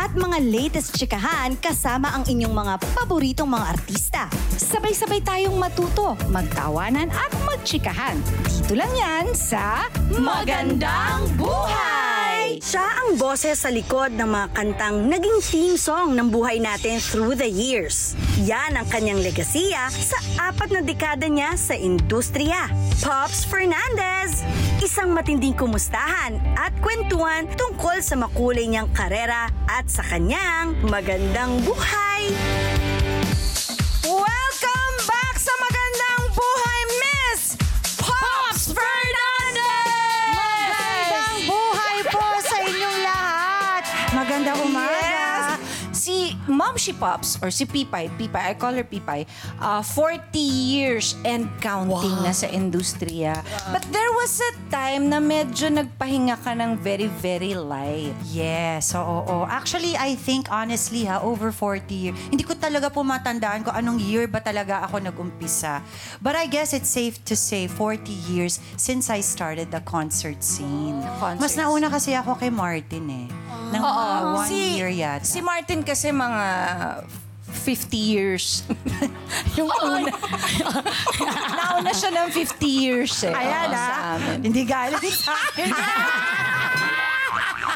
At mga latest chikahan kasama ang inyong mga paboritong mga artista. Sabay-sabay tayong matuto, magtawanan at magchikahan. Dito lang yan sa Magandang Buhay! Siya ang boses sa likod ng mga kantang naging theme song ng buhay natin through the years. Yan ang kanyang legasiya sa apat na dekada niya sa industriya. Pops Fernandez! Isang matinding kumustahan at kwentuhan tungkol sa makulay niyang karera at sa kanyang magandang buhay. Welcome Mom She Pops or si Pipay, Pipay, I call her Pipay, uh, 40 years and counting na sa industriya. But there was a time na medyo nagpahinga ka ng very, very light. Yes, oo, oo. Actually, I think honestly ha, over 40 years. Hindi ko talaga po matandaan kung anong year ba talaga ako nag-umpisa. But I guess it's safe to say 40 years since I started the concert scene. concert Mas nauna kasi ako kay Martin eh. Nang mga one year yata. Si Martin kasi mga 50 years. yung una. Nauna siya ng 50 years eh. Ayan Oo, na. sa amin. Hindi galing sa akin.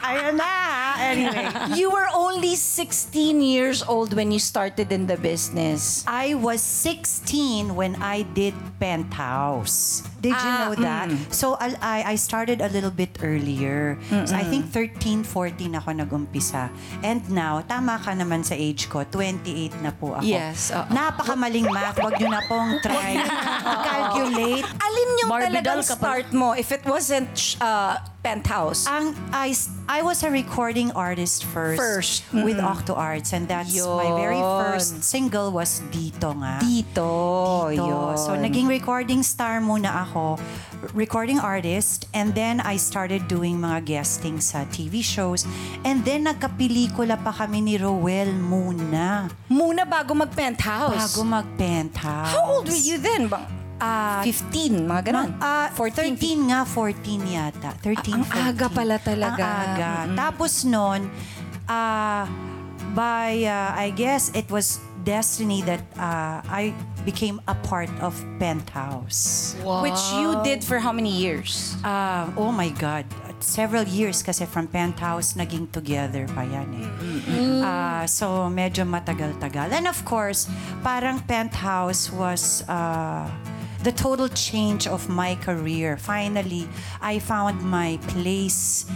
Ayan na. Anyway. You were only 16 years old when you started in the business. I was 16 when I did Penthouse. Did you Ah, know that? So al- I, I started a little bit earlier. So I think 13, 14 ako nag-umpisa. And now, tama ka naman sa age ko, 28 na po ako. Yes, oo. Napakamaling math. Huwag nyo na pong try. Calculate. Alin yung Morbidal talagang ka pa. start mo if it wasn't uh, penthouse? Ang I, s- I was a recording artist first, First. with Octo Arts and that's my very Yun. first single was Dito nga. Dito. Dito. Yun. So, naging recording star muna ako, recording artist, and then I started doing mga guesting sa TV shows. And then, nagkapelikula pa kami ni Roel muna. Muna bago mag-penthouse. Bago mag-penthouse. How old were you then? Bang? Ah, 15, mga ganun. Ah, 14, 13 nga, 14 yata. 13, Ang 14. aga pala talaga. Ang aga. Tapos nun, ah, by, ah, I guess it was destiny that ah, I became a part of Penthouse. Which you did for how many years? Ah, oh my God. Several years kasi from Penthouse naging together pa yan eh. Ah, so medyo matagal-tagal. And of course, parang Penthouse was uh, the total change of my career. Finally, I found my place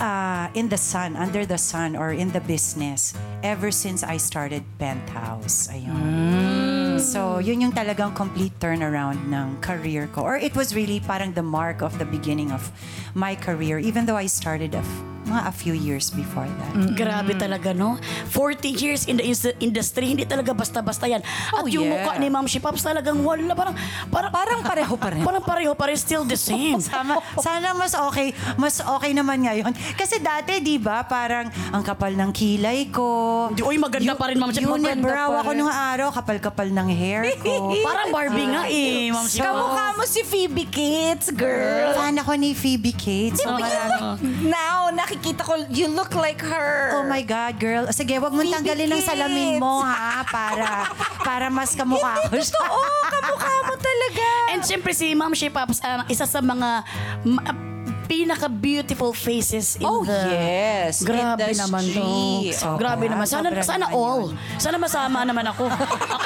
uh, in the sun, under the sun, or in the business ever since I started Penthouse. Ayun. So, yun yung talagang complete turnaround ng career ko. Or it was really parang the mark of the beginning of my career, even though I started a, f- mga a few years before that. Grabe talaga, no? 40 years in the is- industry, hindi talaga basta-basta yan. At Oh, yung yeah. mukha ni Ma'am She Pops talagang wala, parang, parang, Parang pareho pa rin. parang pareho pa rin, still the same. Sana, sana mas okay, mas okay naman ngayon. Kasi dati, di ba, parang ang kapal ng kilay ko. Di, Uy, maganda pa rin, Ma'am She Pops. Unibrow ako nung araw, kapal-kapal ng hair ko. Parang Barbie nga eh, Ma'am Pops. Kamukha mo si Phoebe Kids, girl. Fan ako ni Phoebe Cates. So, marami. Now, nakikita ko, you look like her. Oh my God, girl. Sige, wag mo Phoebe tanggalin ng salamin mo, ha? Para, para mas kamukha ko siya. Oo, kamukha mo talaga. And syempre si Ma'am Pops, ang isa sa mga ma- pinaka-beautiful faces in Oh, the... yes. Grabe Industry. naman to. Sobra. Grabe naman. Sana, sana naman all. yun. Sana masama naman ako. ako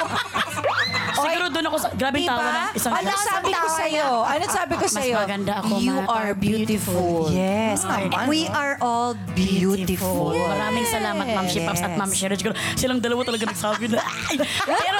siguro doon ako sa... Grabing Diba? tawa na. Isang ano sabi ko sa'yo? Ano sabi ko Mas sa'yo? maganda ako, You ma- are beautiful. Yes. Naman, We no? are all beautiful. Maraming salamat, Ma'am She Pops at Ma'am Sherry. Siguro silang dalawa talaga nagsabi na. Ay!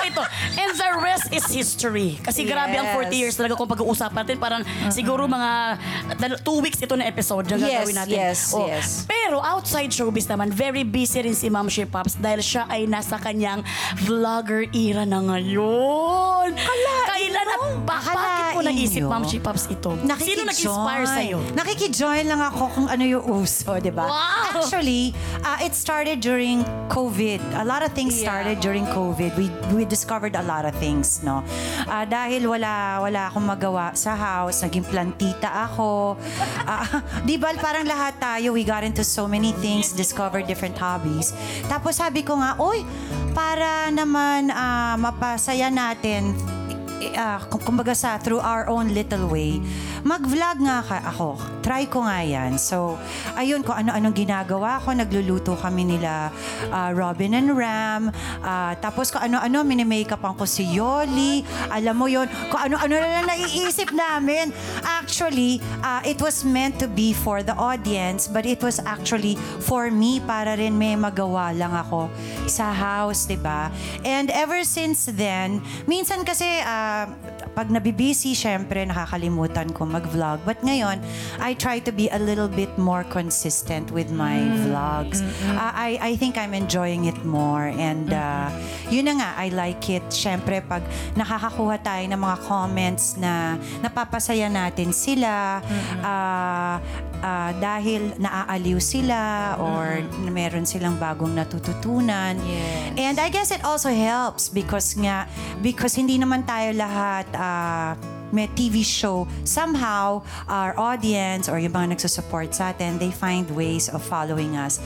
Pero ito. And the rest is history. Kasi grabe ang 40 years talaga kung pag-uusapan natin. Parang siguro mga dal- two weeks ito na episode yung Yes, gagawin natin. yes, Oh, yes. Pero outside showbiz naman, very busy rin si Ma'am She Pops dahil siya ay nasa kanyang vlogger era na ngayon. Kailan at ba- bakit mo Akalain naisip, nyo? Ma'am She Pops, ito? Sino nag-inspire sa'yo? Nakikijoin lang ako kung ano yung uso, di ba? Wow! Actually, uh, it started during COVID. A lot of things started during COVID. We we discovered a lot of things, no? Ah, dahil wala wala akong magawa sa house, naging plantita ako. Ah, di ba parang lahat tayo, we got into so many things, discovered different hobbies. Tapos sabi ko nga, oy, para naman ah, mapasaya natin kum- kumbaga sa through our own little way, mag-vlog nga ka ako. Try ko nga yan. So, ayun, kung ano-anong ginagawa ko, nagluluto kami nila ah, Robin and Ram. Ah, tapos kung ano-ano, minimakeupan ko si Yoli. Alam mo yon kung ano-ano na lang naiisip namin. Actually, ah, it was meant to be for the audience, but it was actually for me para rin may magawa lang ako sa house, di ba? And ever since then, minsan kasi pag nabibisi, syempre nakakalimutan ko mag-vlog. But ngayon, I try to be a little bit more consistent with my vlogs. Ah, I, I think I'm enjoying it more. And ah, yun na nga, I like it. Syempre, pag nakakakuha tayo ng mga comments na napapasaya natin sila ah, ah, dahil naaaliw sila or meron silang bagong natututunan. Yes. And I guess it also helps because nga, because hindi naman tayo lahat ah, may TV show, somehow our audience or yung mga nagsusupport sa atin, they find ways of following us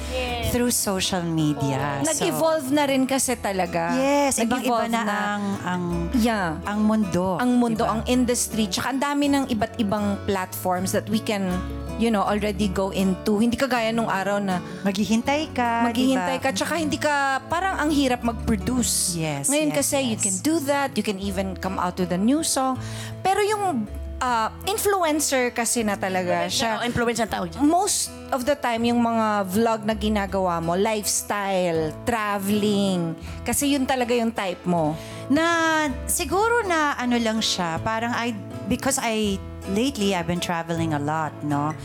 through social media. So, Nag-evolve na rin kasi talaga. yes, ibang-iba Nag-evolve na, ang, ang, Yeah. ang mundo. ang mundo, diba? ang industry, tsaka ang dami ng iba't ibang platforms that we can, you know, already go into. Hindi kagaya nung araw na Maghihintay ka, maghihintay diba? ka, tsaka hindi ka, parang ang hirap mag-produce. Yes, Ngayon yes, kasi, you yes. can do that, you can even come out with a new song. Pero yung ah, influencer kasi na talaga siya, Siya, influence ang tawag dyan. most of the time, yung mga vlog na ginagawa mo, lifestyle, traveling, kasi yun talaga yung type mo. na siguro na ano lang siya, parang I, because I, lately I've been traveling a lot, no?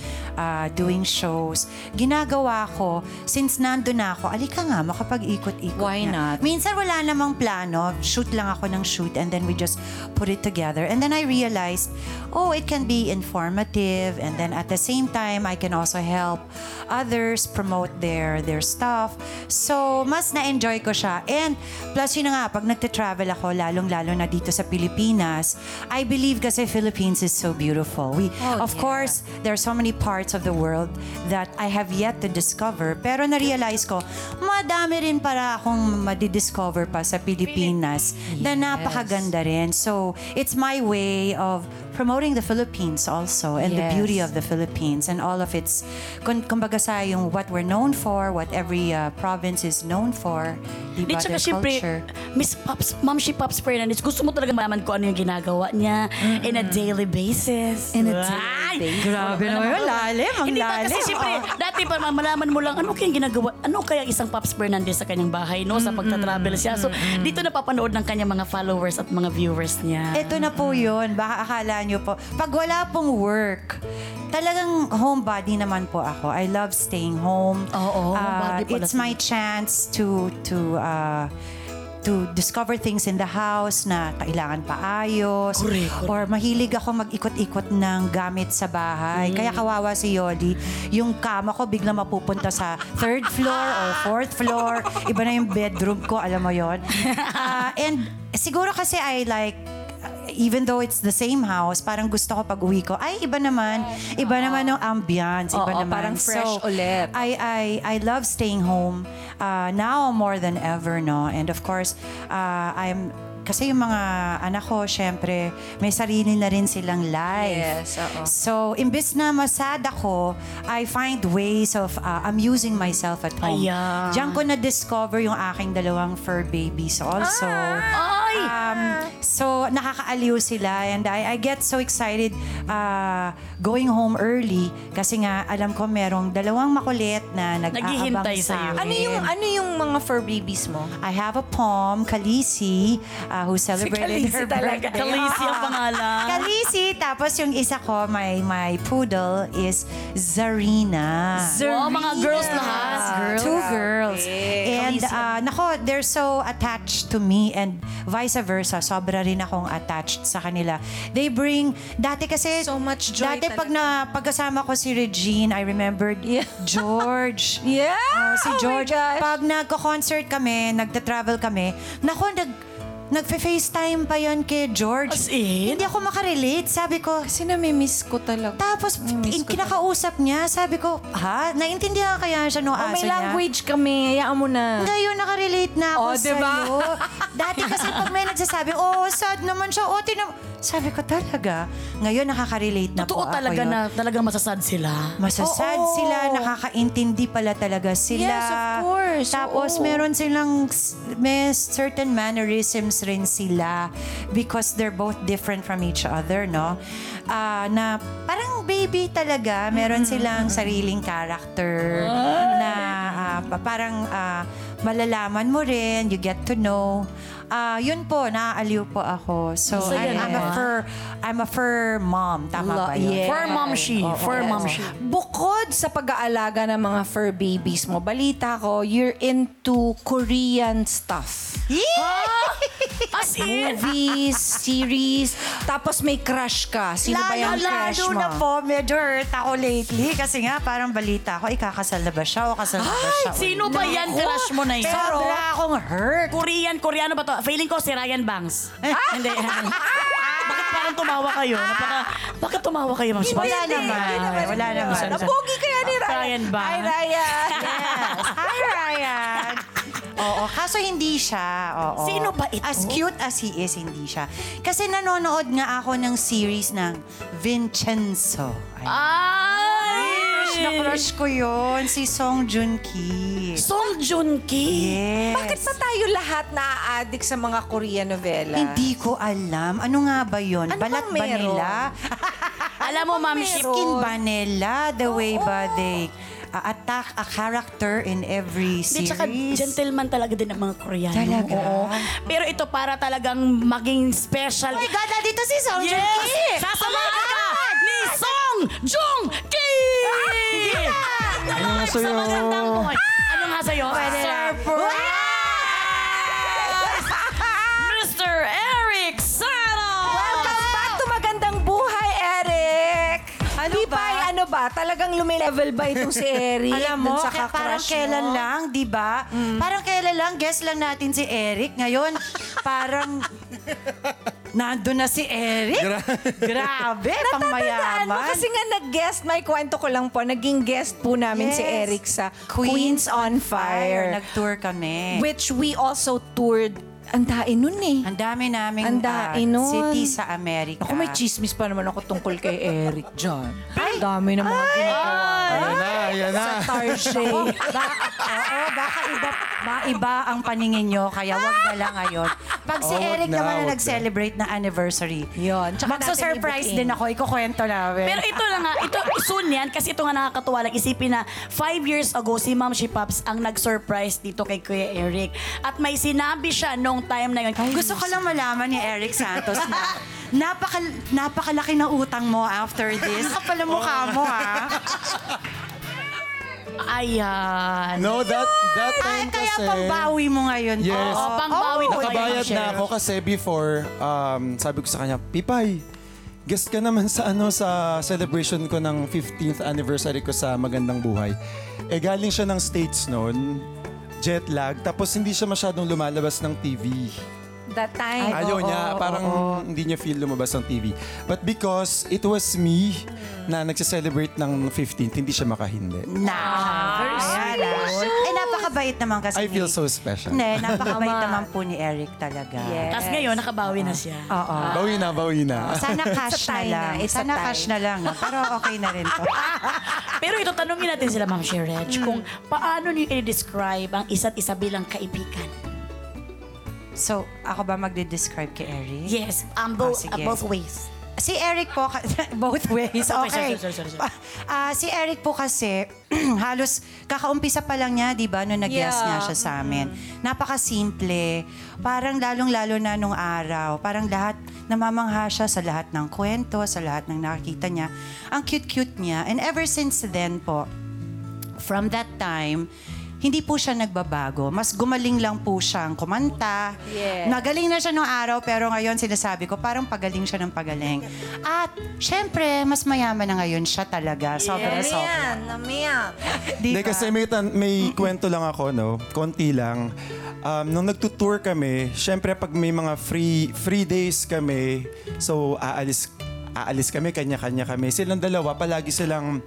Uh, doing shows. Ginagawa ko, since nandun na ako, alika nga, makapag-ikot-ikot Why nga. not? Minsan wala namang plano, shoot lang ako ng shoot and then we just put it together. And then I realized, oh, it can be informative and then at the same time, I can also help others promote their their stuff. So, mas na-enjoy ko siya. And plus yun na nga, pag nagte-travel ako, lalong-lalo na dito sa Pilipinas, I believe kasi Philippines is so beautiful. We, Oh, of yeah. course, there are so many parts of the world that I have yet to discover. Pero na-realize ko, madami rin para akong madidiscover pa sa Pilipinas na napakaganda rin. So, it's my way of promoting the Philippines also and the Yes. beauty of the Philippines and all of its, kumbaga sa yung what we're known for, what every uh, province is known for, Di diba, tsaka their syempre, culture. Miss Pops, Ma'am si Pops Fernandez, gusto mo talaga malaman kung ano yung ginagawa niya in a daily basis. In a daily basis. Grabe naman yun, lalim, ang Hindi ba kasi lalim. syempre, Oo. dati pa malaman mo lang ano kayang ginagawa, ano kaya isang Pops Fernandez sa kanyang bahay, no? Sa pagta-travel siya. So, dito napapanood ng kanyang mga followers at mga viewers niya. Ito na po yun. Baka akala nyo po. Pag wala pong work, talagang homebody naman po ako. I love staying home. Oo, Uh, homebody pala It's my chance to to uh, to discover things in the house na kailangan paayos. Correct. Or mahilig ako mag-ikot-ikot ng gamit sa bahay. Kaya kawawa si Yoli. Yung kama ko bigla mapupunta sa third floor or fourth floor. Iba na yung bedroom ko, alam mo yon. Ah, and siguro kasi I like even though it's the same house, parang gusto ko pag uwi ko, ay, iba naman. Iba naman yung ambience. Iba Oo, naman. parang fresh so, ulit. I, I, I love staying home uh, now more than ever, no? And of course, uh, I'm kasi yung mga anak ko, syempre, may sarili na rin silang life. Yes, oo. So, imbis na masad ako, I find ways of uh, amusing myself at home. Ayan. Diyan ko na-discover yung aking dalawang fur babies also. Ay, nakakaaliw sila and I, I get so excited uh, going home early kasi nga alam ko merong dalawang makulit na nag-aabang Naghihintay sa sa'yo. akin. Ano yung, ano yung mga fur babies mo? I have a pom, Kalisi, uh, who celebrated Khaleesi her talaga. birthday. Khaleesi ang pangalan. Kalisi. Tapos yung isa ko, my, my poodle is Zarina. Wow, mga girls lahat. Girls. Two girls. And uh, nako, they're so attached to me and vice versa. Sobra rin akong attached sa kanila. They bring, dati kasi, So much joy Dati pag na pagkasama ko si Regine, I remembered Yeah. George. Yeah! Oh, si Oh my George. gosh. Pag nagko-concert kami, nagta-travel kami, nako, nag, nagfe-FaceTime pa yon kay George. As in? Hindi ako makarelate. Sabi ko, Kasi namimiss ko talaga. tapos Namimiss in, ko kinakausap niya, sabi ko, ha? Naintindihan kaya siya no Oh, aso may niya? language kami. Hayaan mo na. Ngayon, nakarelate na ako Oh, diba? sa'yo. Dati kasi pag may nagsasabi, oh, sad naman siya, oh, tinam... Sabi ko talaga, ngayon nakaka-relate na Totoo po talaga ako yun. na talagang masasad sila. Masasad Oo. sila, nakakaintindi pala talaga sila. Yes, of course. Tapos Oo. meron silang, s- may certain mannerisms rin sila because they're both different from each other, no? Ah, na parang baby talaga, meron silang sariling character na pa- parang ah, malalaman mo rin, you get to know. Ah, yun po, naaaliw po ako. So, Masaya I'm, I'm a fur, I'm a fur mom. Tama Lo- ba yun? yeah. For mom she. Oo, mom she. Bukod sa pag-aalaga ng mga fur babies mo, balita ko, you're into Korean stuff. As in, Movies, series, tapos may crush ka. Sino ba yung crush lalo mo? na po, medyo hurt ako lately. Kasi nga, parang balita ko, ikakasal na ba siya o kasal na ba siya? sino ba yan crush mo na yan? Sobra akong hurt. Korean, Koreano ba to? Feeling ko si Ryan Banks. Hindi. Bakit parang tumawa kayo? Napaka, bakit tumawa kayo, Ma'am? Wala naman. Wala naman. Napogi kaya ni Ryan. Ryan ba? Hi, Ryan. Yes. Hi, Ryan. Oo, kaso hindi siya. Oo. Sino ba ito? As cute as he is, hindi siya. Kasi nanonood nga ako ng series ng Vincenzo. Ay, Ay! crush na crush ko yun. Si Song Joong Ki. Song Joong Ki. Yes. Bakit ba tayo lahat na-addict sa mga Korean novela? Hindi ko alam. Ano nga ba yun? Ano Balat bang ba meron? nila? Alam mo, Ma'am, meron? Skin ba nila? The way ba they uh, attack a character in every Hindi, series? tsaka gentleman talaga din ang mga Koreano. Talaga? Oo. Pero ito para talagang maging special. Oh my God, dito si Song Joong Yes! Ki! Sasamahan ka ni Song Joong Ki! Ano nga Sa sa'yo? magandang buhay. Ano nga sa'yo? Surprise! Ba? Talagang lumilevel ba itong si Eric? Alam mo, dun sa kaya parang kakrush kailan mo? lang, di ba? Parang kailan lang, guess lang natin si Eric. Ngayon, parang nandun na si Eric. Grabe, pang Tatandaan mo, kasi nga nag-guest, may kwento ko lang po, naging guest po namin si Yes. Eric sa Queens, on Fire. Nag-tour kami. Which we also toured. Ang dain nun eh. Ang dami naming Ang ah, dain nun. city sa Amerika. Ako may chismis pa naman ako tungkol kay Eric dyan. Ang dami na mga ginagawa. Ayan na, ayan na. Sa Tarjay. Ba- Oo, baka iba, ba, iba ang paningin nyo, kaya wag na lang ngayon. Pag si Oh, wag Eric na, naman na wag na. nag-celebrate na anniversary, Yun. Tsaka magso-surprise natin din ako, ikukwento namin. Pero ito na nga, ito soon yan kasi ito nga nakakatuwa lang isipin na five years ago si Ma'am She Pops ang nag-surprise dito kay Kuya Eric. At may sinabi siya nung time na yun. Gusto ko lang malaman ni Eric Santos na napaka, napakalaki na utang mo after this. Kapala mukha mo, ha? Ayan. No, that, that Ay, time kaya kasi... pangbawi mo ngayon. Yes. Oo, pangbawi Oo. ko Nakabayad na ako kasi before, um, sabi ko sa kanya, Pipay, guest ka naman sa ano sa celebration ko ng 15th anniversary ko sa Magandang Buhay. Eh galing siya ng States noon, jet lag, tapos hindi siya masyadong lumalabas ng TV. That time. Ayaw oo, niya, oo, parang oo. hindi niya feel lumabas ng TV. But because it was me na nagse-celebrate ng 15th, hindi siya makahindi. Na. Very sweet. Eh, napakabait naman kasi. I feel so special. Hindi, napakabait naman po ni Eric talaga. Yes. Tapos ngayon, nakabawi na siya. Oo. Bawi na, bawi na. Sana cash na lang. na, it's a Sana cash na lang. no? Pero okay na rin to. Pero ito, tanungin natin sila, Ma'am Shereg, kung paano niyo i-describe ang isa't isa bilang kaibigan? So, ako ba magde-describe kay Eric? Yes, um, both, Ah, sige. uh, both ways. Si Eric po, ka- both ways, okay. sorry, sorry, sorry, sorry. Ah, si Eric po kasi, halos kakaumpisa pa lang niya, di ba, nung nag-guest Yeah. nga siya sa amin. Napakasimple. Parang lalong-lalo na nung araw. Parang lahat, namamangha siya sa lahat ng kwento, sa lahat ng nakikita niya. Ang cute-cute niya. And ever since then po, from that time, hindi po siya nagbabago. Mas gumaling lang po siyang kumanta. Yes. Nagaling na siya nung araw, pero ngayon sinasabi ko, parang pagaling siya ng pagaling. At, syempre, mas mayaman na ngayon siya talaga. Sobra, sobra. namiyan. Di Hindi, ba? kasi may, tan- may kwento lang ako, no? Konti lang. Um, nung nagtutour kami, syempre pag may mga free free days kami, so aalis aalis kami, kanya-kanya kami. Silang dalawa, palagi silang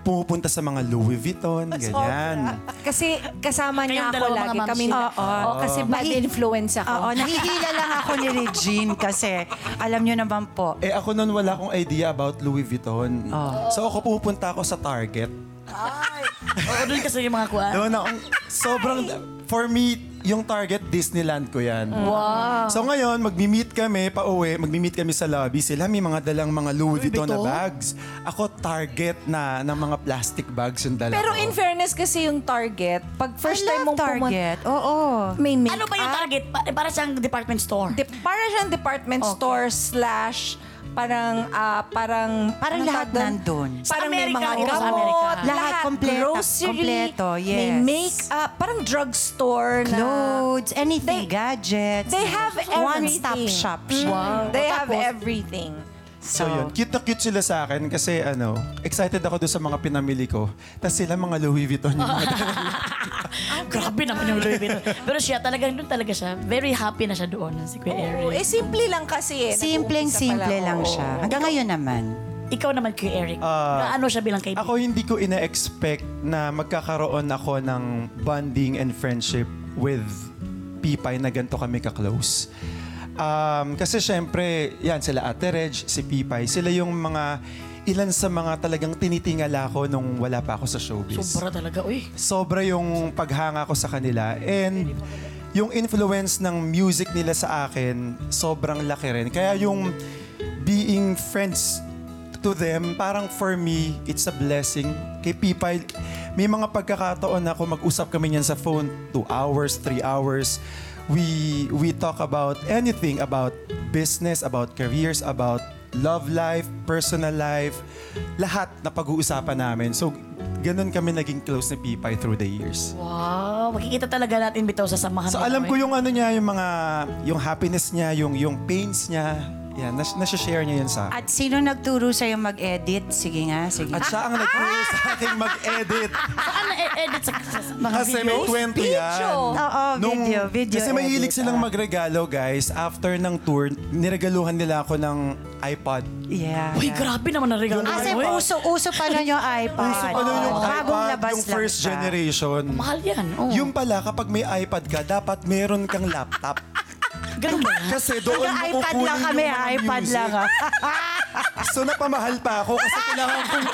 pumupunta sa mga Louis Vuitton, ganyan. Kasi kasama niya Kayong ako dalawa, lagi. mga Kami, ma'am. oo. Oo, kasi bad Nahi- influence ako. Oo, nahihila lang ako ni Regine kasi alam nyo naman po, Eh ako noon wala akong idea about Louis Vuitton. So ako pupunta ako sa Target. Oo, doon kasi yung mga kuha. Doon ako, sobrang, for me, yung Target, Disneyland ko yan. Wow. So ngayon, magmi-meet kami, pa-uwi, magmi-meet kami sa lobby. Sila may mga dalang mga Louis Vuitton na bags. Ako, Target na, ng mga plastic bags yung dala Pero ko. in fairness kasi yung Target, pag first I time love mong pumunta, Target. Oo. may make Ano ba yung target? Pa- para siyang department store. Di, para siyang department store slash parang ah, parang Parang ano lahat tawag doon? nandun. Sa Parang may Amerika, mga ito sa gamot, Amerika. Lahat kompleto, grocery, kompleto, may yes. make-up, parang drugstore na Clothes, anything, They- gadgets. They have everything. One-stop shop siya. Wow. They have everything. So, yun, cute na cute sila sa akin kasi ano, excited ako doon sa mga pinamili ko. Tapos sila mga Louis Vuitton yung mga dala. Grabe naman yung Louis Vuitton. Pero siya, talagang doon talaga siya. Very happy na siya doon, si Kuya Oh, eh, Eric. simple lang kasi eh. Simpleng-simple Nag-uumpisa pa lang oo. siya. Hanggang ngayon naman. Ikaw naman, Kuya Eric. Ah, Gaano siya bilang kaibigan? Ako hindi ko ina-expect na magkakaroon ako ng bonding and friendship with Pipay na ganito kami ka-close. Um, kasi syempre, yan, sila Ate Reg, si Pipay, sila yung mga ilan sa mga talagang tinitingala ko nung wala pa ako sa showbiz. Sobra talaga, uy. sobra yung paghanga ko sa kanila and yung influence ng music nila sa akin sobrang laki rin. Kaya yung being friends to them, parang for me, it's a blessing. Kay Pipay, may mga pagkakataon na ako mag-usap kami niyan sa phone, two hours, three hours. We, we talk about anything, about business, about careers, about love life, personal life, lahat na pag-uusapan namin. So, ganun kami naging close ni Pipay through the years. Wow, makikita talaga natin bitaw sa samahan So, alam ko uy. yung ano niya, yung mga, yung happiness niya, yung, yung pains niya. Yan, nas, nasa-share niya yun sa akin. At sino nagturo sa'yo mag-edit? Sige nga, sige. At siya ang nagturo sa akin mag-edit. Saan na-edit sa, sa, sa mga Kasi may videos? kwento yan. Oo, video, video Kasi mahilig edit, silang ah. magregalo, guys. After ng tour, niregaluhan nila ako ng iPod. Yeah. Uy, grabe naman ang regalo. Kasi Uy, uso-uso pa nun yung iPad. Uso pa nun yung Bagong iPad, labas yung lang first siya. generation. Mahal yan. Oh. Yung pala, kapag may iPad ka, dapat meron kang laptop. Ganun ba? Kasi doon mo iPad kukunin lang kami, yung mga iPad music. lang. ah. So napamahal pa ako kasi kailangan kong...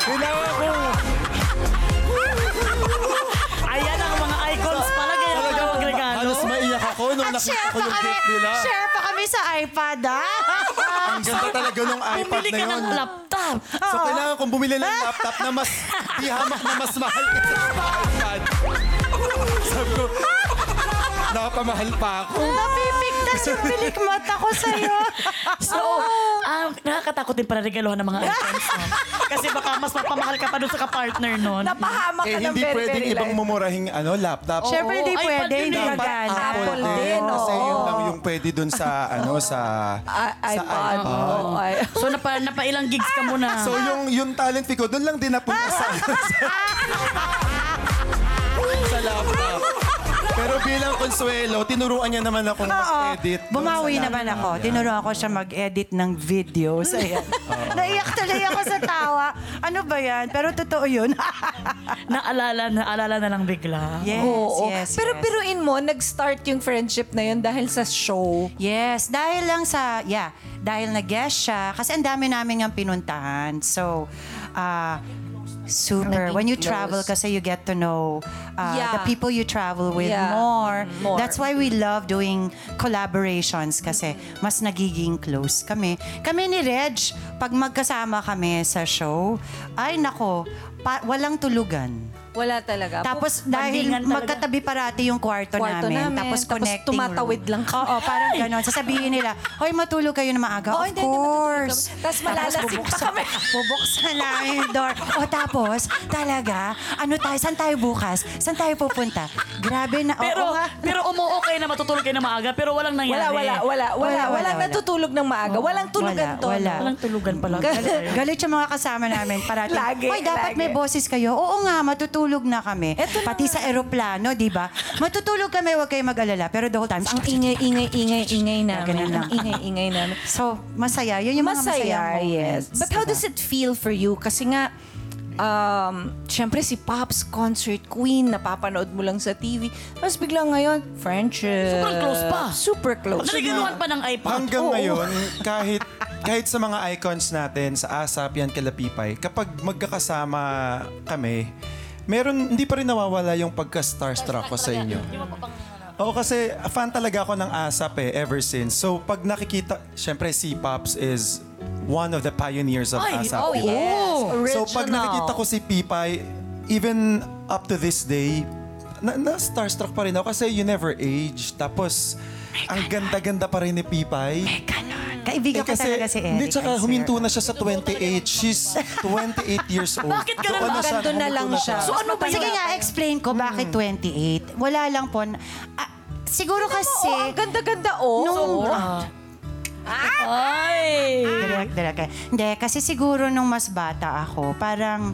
Kailangan kong... Ayan ang mga icons pala. Ganyan Talaga, talaga magregalo. halos maiyak ako nung At nakita share ko pa yung kami, gift nila. share pa kami sa iPad, ah. Ang ganda talaga nung iPad Bumili na ka yun. ng laptop. So kailangan kong bumili ng laptop na mas di hamak na mas mahal kaysa sa iPad. Sabi ko, nakapamahal pa ako. Napipigtas yung pilikmata ko sa'yo. So, um, nakakatakot din para regalohan ng mga icons. No? Kasi baka mas mapamahal ka pa dun sa kapartner nun. Napahamak Eh, ka ng hindi very, pwedeng very ibang light. mumurahing ano, laptop. Siyempre, hindi iPad pwede. Hindi eh. Magana. Apple Apple din. din, Kasi oo. yun lang yung pwede dun sa, ano, sa... I- sa iPad. Oo, ay- So, napa, napailang gigs ka muna. So yung yung talent fee ko, doon lang din napunta sa, sa bilang konsuelo, tinuruan niya naman ako mag-edit. Bumawi sa naman ako. niya. Tinuro ako siya mag-edit ng videos. Ayan. Naiyak tuloy ako sa tawa. Ano ba yan? Pero totoo yun. Naalala, naalala na lang bigla. yes, Oo. yes, Pero yes. biruin mo, nag-start yung friendship na yun dahil sa show. Yes, dahil lang sa, yeah, dahil nag-guest siya, kasi ang dami namin ang pinuntahan. So, ah, Super. Naging When you close. travel kasi you get to know uh, Yeah. the people you travel with Yeah. more. More. That's why we love doing collaborations kasi mas nagiging close kami. Kami ni Reg, pag magkasama kami sa show, ay nako, pa- walang tulugan. Wala talaga. Tapos dahil bandingan talaga. magkatabi parati yung kwarto, Kwarto namin, namin, tapos tapos connecting tumatawid room. lang kami. Oo, parang gano'n. Sasabihin nila, hoy matulog kayo na maaga. Oo, of hindi, hindi, matutulog course. kami. Tapos malalasing pa kami. Bubuksan namin yung door. O tapos, talaga, ano tayo, saan tayo bukas? Saan tayo pupunta? Grabe na, oo Pero, nga. pero umuo kayo na matutulog kayo na maaga, pero walang Wala, nangyari. wala, wala, wala, Wala, wala, wala, wala. natutulog ng maaga. Walang tulugan Wala, to. wala. Walang tulugan pala. Galit yung mga kasama namin parati. Lagi, Hoy, dapat lagi. may boses kayo. Oo nga, matutulog na kami. Eto na Pati sa eroplano, di ba? Matutulog kami, huwag kayong mag-alala. Pero the whole time, Ang ingay, ingay, ingay, ingay namin. Ganun lang. Ang ingay, ingay namin. So, masaya. Yun yung mga masaya Masaya, yes. moments. But how diba? does it feel for you? Kasi nga, um, syempre si Pops, concert queen, napapanood mo lang sa TV. Tapos biglang ngayon, friendship. Sobrang close pa. Super close. Naliganuhan pa ng iPad. Hanggang ngayon, kahit kahit sa mga icons natin, sa ASAP, yan, Kalapipay, kapag magkakasama kami, meron, hindi pa rin nawawala yung pagka-starstruck ko sa inyo. Oo, kasi fan talaga ako ng ASAP eh, ever since. So, pag nakikita, syempre si Pops is one of the pioneers of Ay, ASAP. Oh, di ba? yes. Original. So, pag nakikita ko si Pipay, even up to this day, na, na starstruck pa rin ako kasi you never age. Tapos, ang ganda-ganda pa rin ni Pipay. Kaibigan ko Eh, talaga si Eric. Hindi, tsaka huminto na siya sa 28. She's 28 years old. Bakit ka Doon naman? siya, Gando na huminto lang siya. So ano ba Sige nga, explain ko bakit 28. Wala lang po. na- ah, siguro kasi... Oh, ang ganda-ganda, oh. Nung, Ay! Direct, direct. Hindi, kasi siguro nung mas bata ako, parang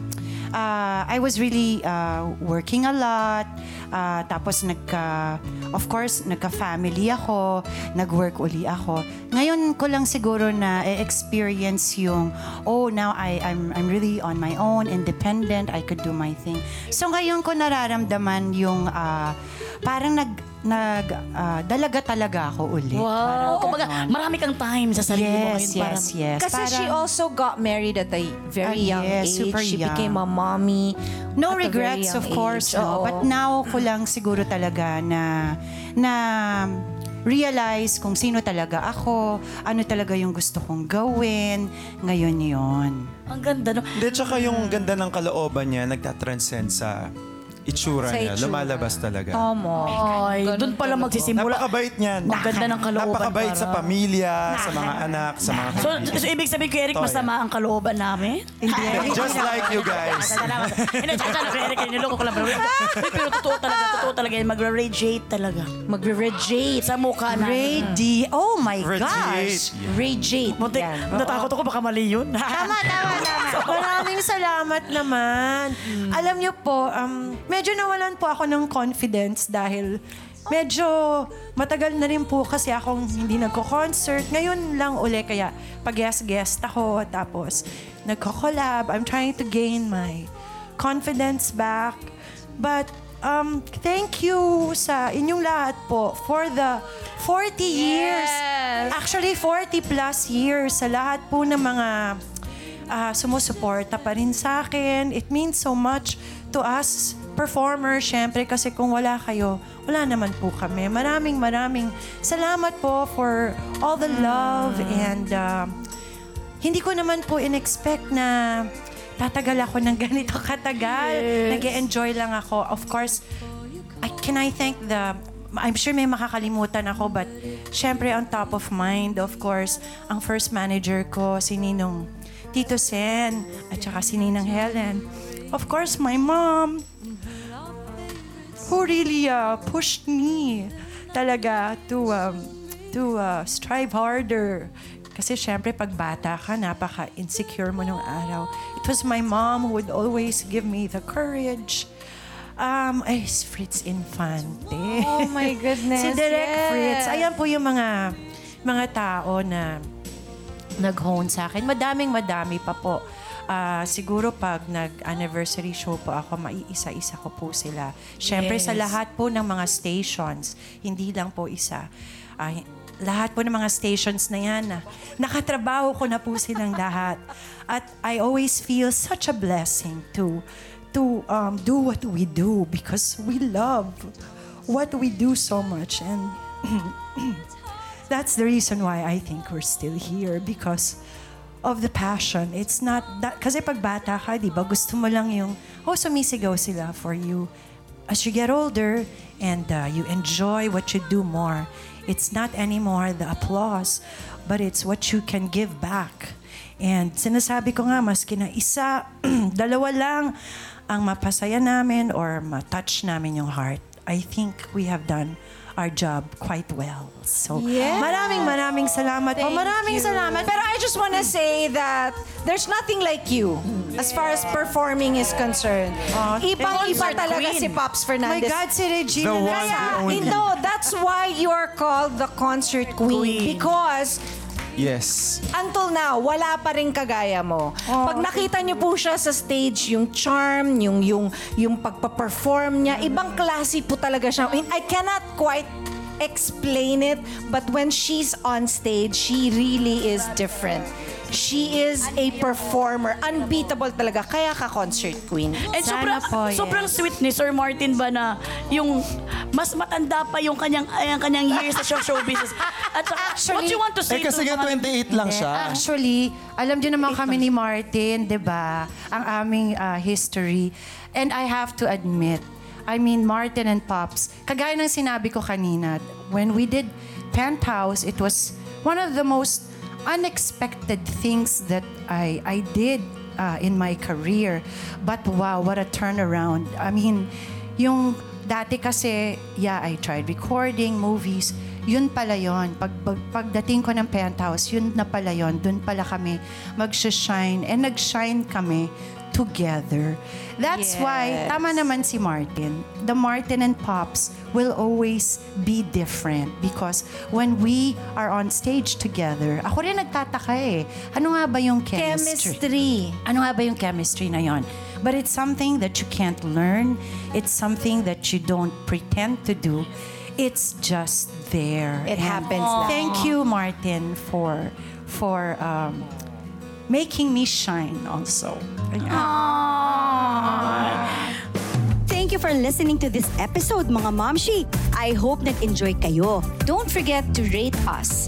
ah, I was really ah, working a lot. Ah, tapos nagka, of course, nagka-family ako, nag-work uli ako. Ngayon ko lang siguro na experience yung, oh, now I, I'm, I'm really on my own, independent, I could do my thing. So ngayon ko nararamdaman yung ah, parang nag, nag ah, dalaga talaga ako uli. Wow! Parang Kumbaga, ganon. marami kang time sa sarili mo Yes, ngayon. yes, parang, yes. Kasi she Parang- also got married at a very Ah, young yes, age. super she young. became a mommy. No at a very regrets, young of course. age. No? Oo. But now ko lang siguro talaga na na realize kung sino talaga ako, ano talaga yung gusto kong gawin. Ngayon yon. Ang ganda, no? Hindi, tsaka yung ganda ng kalooban niya, nagtatranscend sa itsura Sa niya. itsura. Lumalabas talaga. Tama. Ay, doon pala magsisimula. Napakabait niyan. Maganda ng kalooban. Napakabait sa para. pamilya, sa mga anak, sa mga So, kaibigan. so, ibig sabihin ko, Eric, masama ang kalooban namin? Just like you guys. Salamat. Hindi, tsaka tsaka, Eric, niloko ko lang. Pero, pero totoo talaga, totoo talaga yan. Magre-radiate talaga. Magre-radiate. Sa mukha na. Ready. Oh my Radiate. gosh. Radiate. Yan. natakot ako baka mali yun. Tama, tama, tama. Maraming salamat naman. Alam niyo po, um, medyo nawalan po ako ng confidence dahil medyo matagal na rin po kasi akong hindi nagko-concert. Ngayon lang uli, kaya pag-guest-guest ako, tapos nagko-collab. I'm trying to gain my confidence back. But um, thank you sa inyong lahat po for the 40 years. Actually, 40 plus years sa lahat po ng mga ah, sumusuporta pa rin sa akin. It means so much to us performers, syempre, kasi kung wala kayo, wala naman po kami. Maraming maraming salamat po for all the love and um, hindi ko naman po in-expect na tatagal ako ng ganito katagal. nag enjoy lang ako. Of course, I, can I thank the... I'm sure may makakalimutan ako, but syempre on top of mind, of course, ang first manager ko, si Ninong Tito Sen, at saka si Ninang Helen. Of course, my mom, who really uh, pushed me talaga to um, to uh, strive harder. Kasi syempre, pag bata ka, napaka-insecure mo nung araw. It was my mom who would always give me the courage. Um, ay, Fritz Infante. Oh my goodness, si Direk yes. Fritz. Ayan po yung mga mga tao na nag-hone sa akin. Madaming madami pa po. Ah, siguro pag nag-anniversary show po ako, maiisa-isa ko po sila. Siyempre sa lahat po ng mga stations, hindi lang po isa. Ah, lahat po ng mga stations na yan, na nakatrabaho ko na po silang lahat. At I always feel such a blessing to to um, do what we do because we love what we do so much. And that's the reason why I think we're still here because of the passion. It's not that, kasi pag bata ka, di ba, gusto mo lang yung, oh, sumisigaw sila for you. As you get older and uh, you enjoy what you do more, it's not anymore the applause, but it's what you can give back. And sinasabi ko nga, maski na isa, dalawa lang ang mapasaya namin or matouch namin yung heart. I think we have done our job quite well. So, maraming maraming salamat po. Maraming salamat. Pero I just want to say that there's nothing like you as far as performing is concerned. Ibang-iba concert talaga queen. si Pops My Fernandez. God, si Regina The one, the only. No, that's why you are called the concert queen. Queen. Because Yes. until now, wala pa rin kagaya mo. Pag nakita niyo po siya sa stage, yung charm, yung yung yung pagpa-perform niya, ibang klase po talaga siya. I, mean, I cannot quite explain it, but when she's on stage, she really is different. She is a performer. Unbeatable talaga. Kaya ka concert queen. And Sana sobrang, po, yes. sobrang sweet ni Sir Martin ba na yung mas matanda pa yung kanyang, ay, ang kanyang years sa show, show business. At saka, what you want to say Eh kasi to nga mga- 28 lang siya. Actually, alam niyo naman kami ni Martin, 'di ba? Ang aming ah, history. And I have to admit, I mean Martin and Pops, kagaya ng sinabi ko kanina, when we did Penthouse, it was one of the most unexpected things that I I did uh, in my career. But wow, what a turnaround. I mean, yung dati kasi, yeah, I tried recording movies. Yun pala yun. Pag, pag, pagdating ko ng penthouse, yun na pala yun. Doon pala kami mag-shine. And nag-shine kami together. That's why, tama naman si Martin. The Martin and Pops will always be different because when we are on stage together, ako rin nagtataka eh. Ano nga ba yung chemistry? Chemistry. Ano nga ba yung chemistry na yon? But it's something that you can't learn. It's something that you don't pretend to do. It's just there. It And happens lang. Thank you, Martin, for for um, making me shine also. Thank you for listening to this episode, mga Momshi. I hope nag-enjoy kayo. Don't forget to rate us.